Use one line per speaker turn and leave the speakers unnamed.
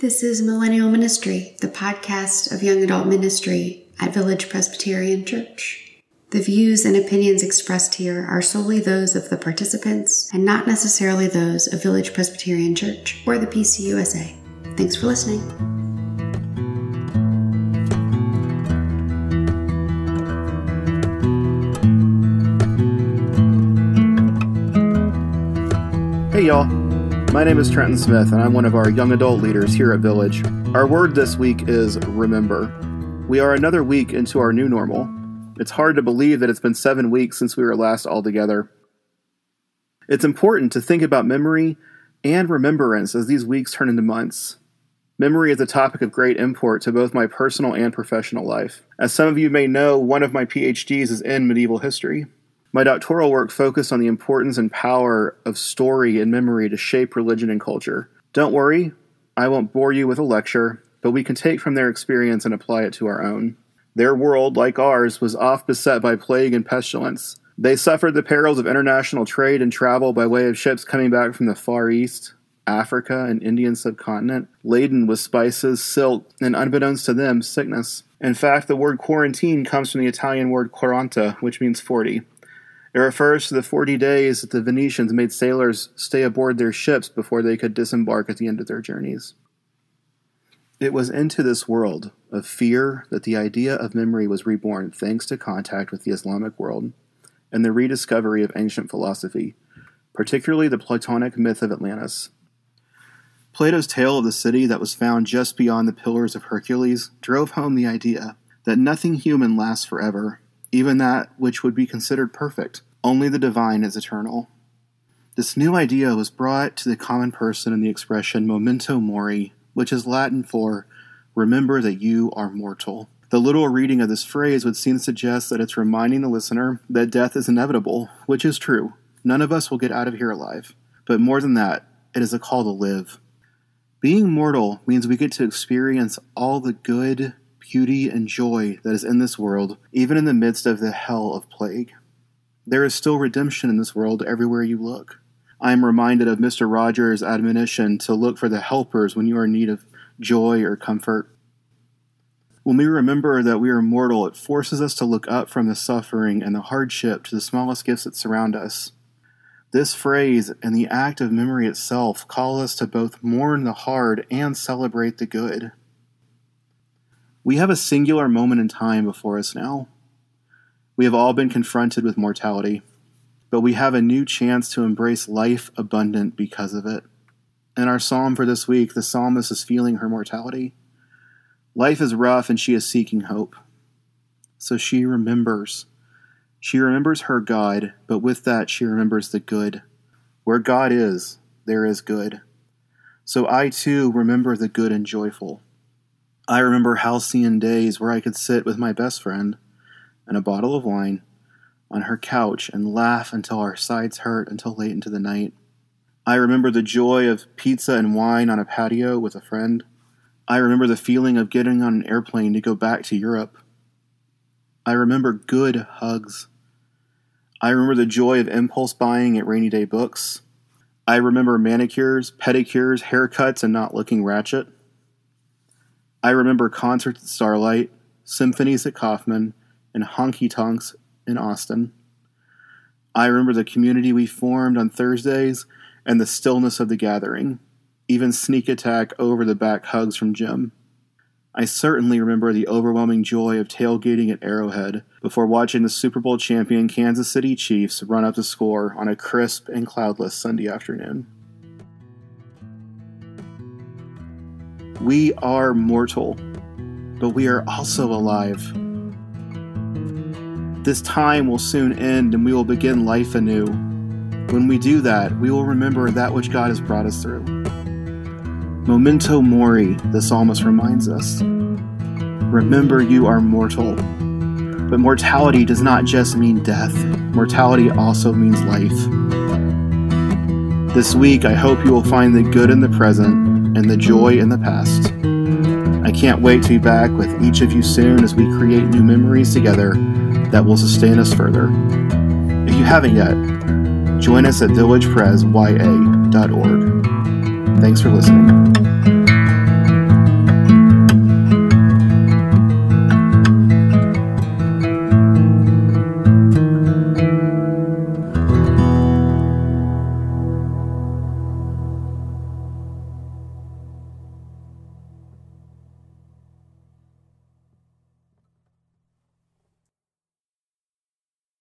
This is Millennial Ministry, the podcast of young adult ministry at Village Presbyterian Church. The views and opinions expressed here are solely those of the participants and not necessarily those of Village Presbyterian Church or the PCUSA. Thanks for listening.
Hey, y'all. My name is Trenton Smith, and I'm one of our young adult leaders here at Village. Our word this week is remember. We are another week into our new normal. It's hard to believe that it's been seven weeks since we were last all together. It's important to think about memory and remembrance as these weeks turn into months. Memory is a topic of great import to both my personal and professional life. As some of you may know, one of my PhDs is in medieval history. My doctoral work focused on the importance and power of story and memory to shape religion and culture. Don't worry, I won't bore you with a lecture, but we can take from their experience and apply it to our own. Their world, like ours, was oft beset by plague and pestilence. They suffered the perils of international trade and travel by way of ships coming back from the Far East, Africa, and Indian subcontinent, laden with spices, silk, and unbeknownst to them, sickness. In fact, the word quarantine comes from the Italian word quaranta, which means 40. It refers to the 40 days that the Venetians made sailors stay aboard their ships before they could disembark at the end of their journeys. It was into this world of fear that the idea of memory was reborn thanks to contact with the Islamic world and the rediscovery of ancient philosophy, particularly the Platonic myth of Atlantis. Plato's tale of the city that was found just beyond the Pillars of Hercules drove home the idea that nothing human lasts forever even that which would be considered perfect. Only the divine is eternal. This new idea was brought to the common person in the expression memento mori, which is Latin for remember that you are mortal. The literal reading of this phrase would seem to suggest that it's reminding the listener that death is inevitable, which is true. None of us will get out of here alive. But more than that, it is a call to live. Being mortal means we get to experience all the good, beauty and joy that is in this world, even in the midst of the hell of plague. There is still redemption in this world everywhere you look. I am reminded of Mr. Rogers' admonition to look for the helpers when you are in need of joy or comfort. When we remember that we are mortal, it forces us to look up from the suffering and the hardship to the smallest gifts that surround us. This phrase and the act of memory itself call us to both mourn the hard and celebrate the good. We have a singular moment in time before us now. We have all been confronted with mortality, but we have a new chance to embrace life abundant because of it. In our psalm for this week, the psalmist is feeling her mortality. Life is rough and she is seeking hope. So she remembers. She remembers her God, but with that, she remembers the good. Where God is, there is good. So I too remember the good and joyful. I remember halcyon days where I could sit with my best friend and a bottle of wine on her couch and laugh until our sides hurt until late into the night. I remember the joy of pizza and wine on a patio with a friend. I remember the feeling of getting on an airplane to go back to Europe. I remember good hugs. I remember the joy of impulse buying at rainy day books. I remember manicures, pedicures, haircuts, and not looking ratchet. I remember concerts at Starlight, symphonies at Kauffman, and honky tonks in Austin. I remember the community we formed on Thursdays and the stillness of the gathering, even sneak attack over the back hugs from Jim. I certainly remember the overwhelming joy of tailgating at Arrowhead before watching the Super Bowl champion Kansas City Chiefs run up the score on a crisp and cloudless Sunday afternoon. We are mortal, but we are also alive. This time will soon end and we will begin life anew. When we do that, we will remember that which God has brought us through. Memento mori, the psalmist reminds us. Remember, you are mortal. But mortality does not just mean death, mortality also means life. This week, I hope you will find the good in the present and the joy in the past. I can't wait to be back with each of you soon as we create new memories together that will sustain us further. If you haven't yet, join us at villagepresya.org. Thanks for listening.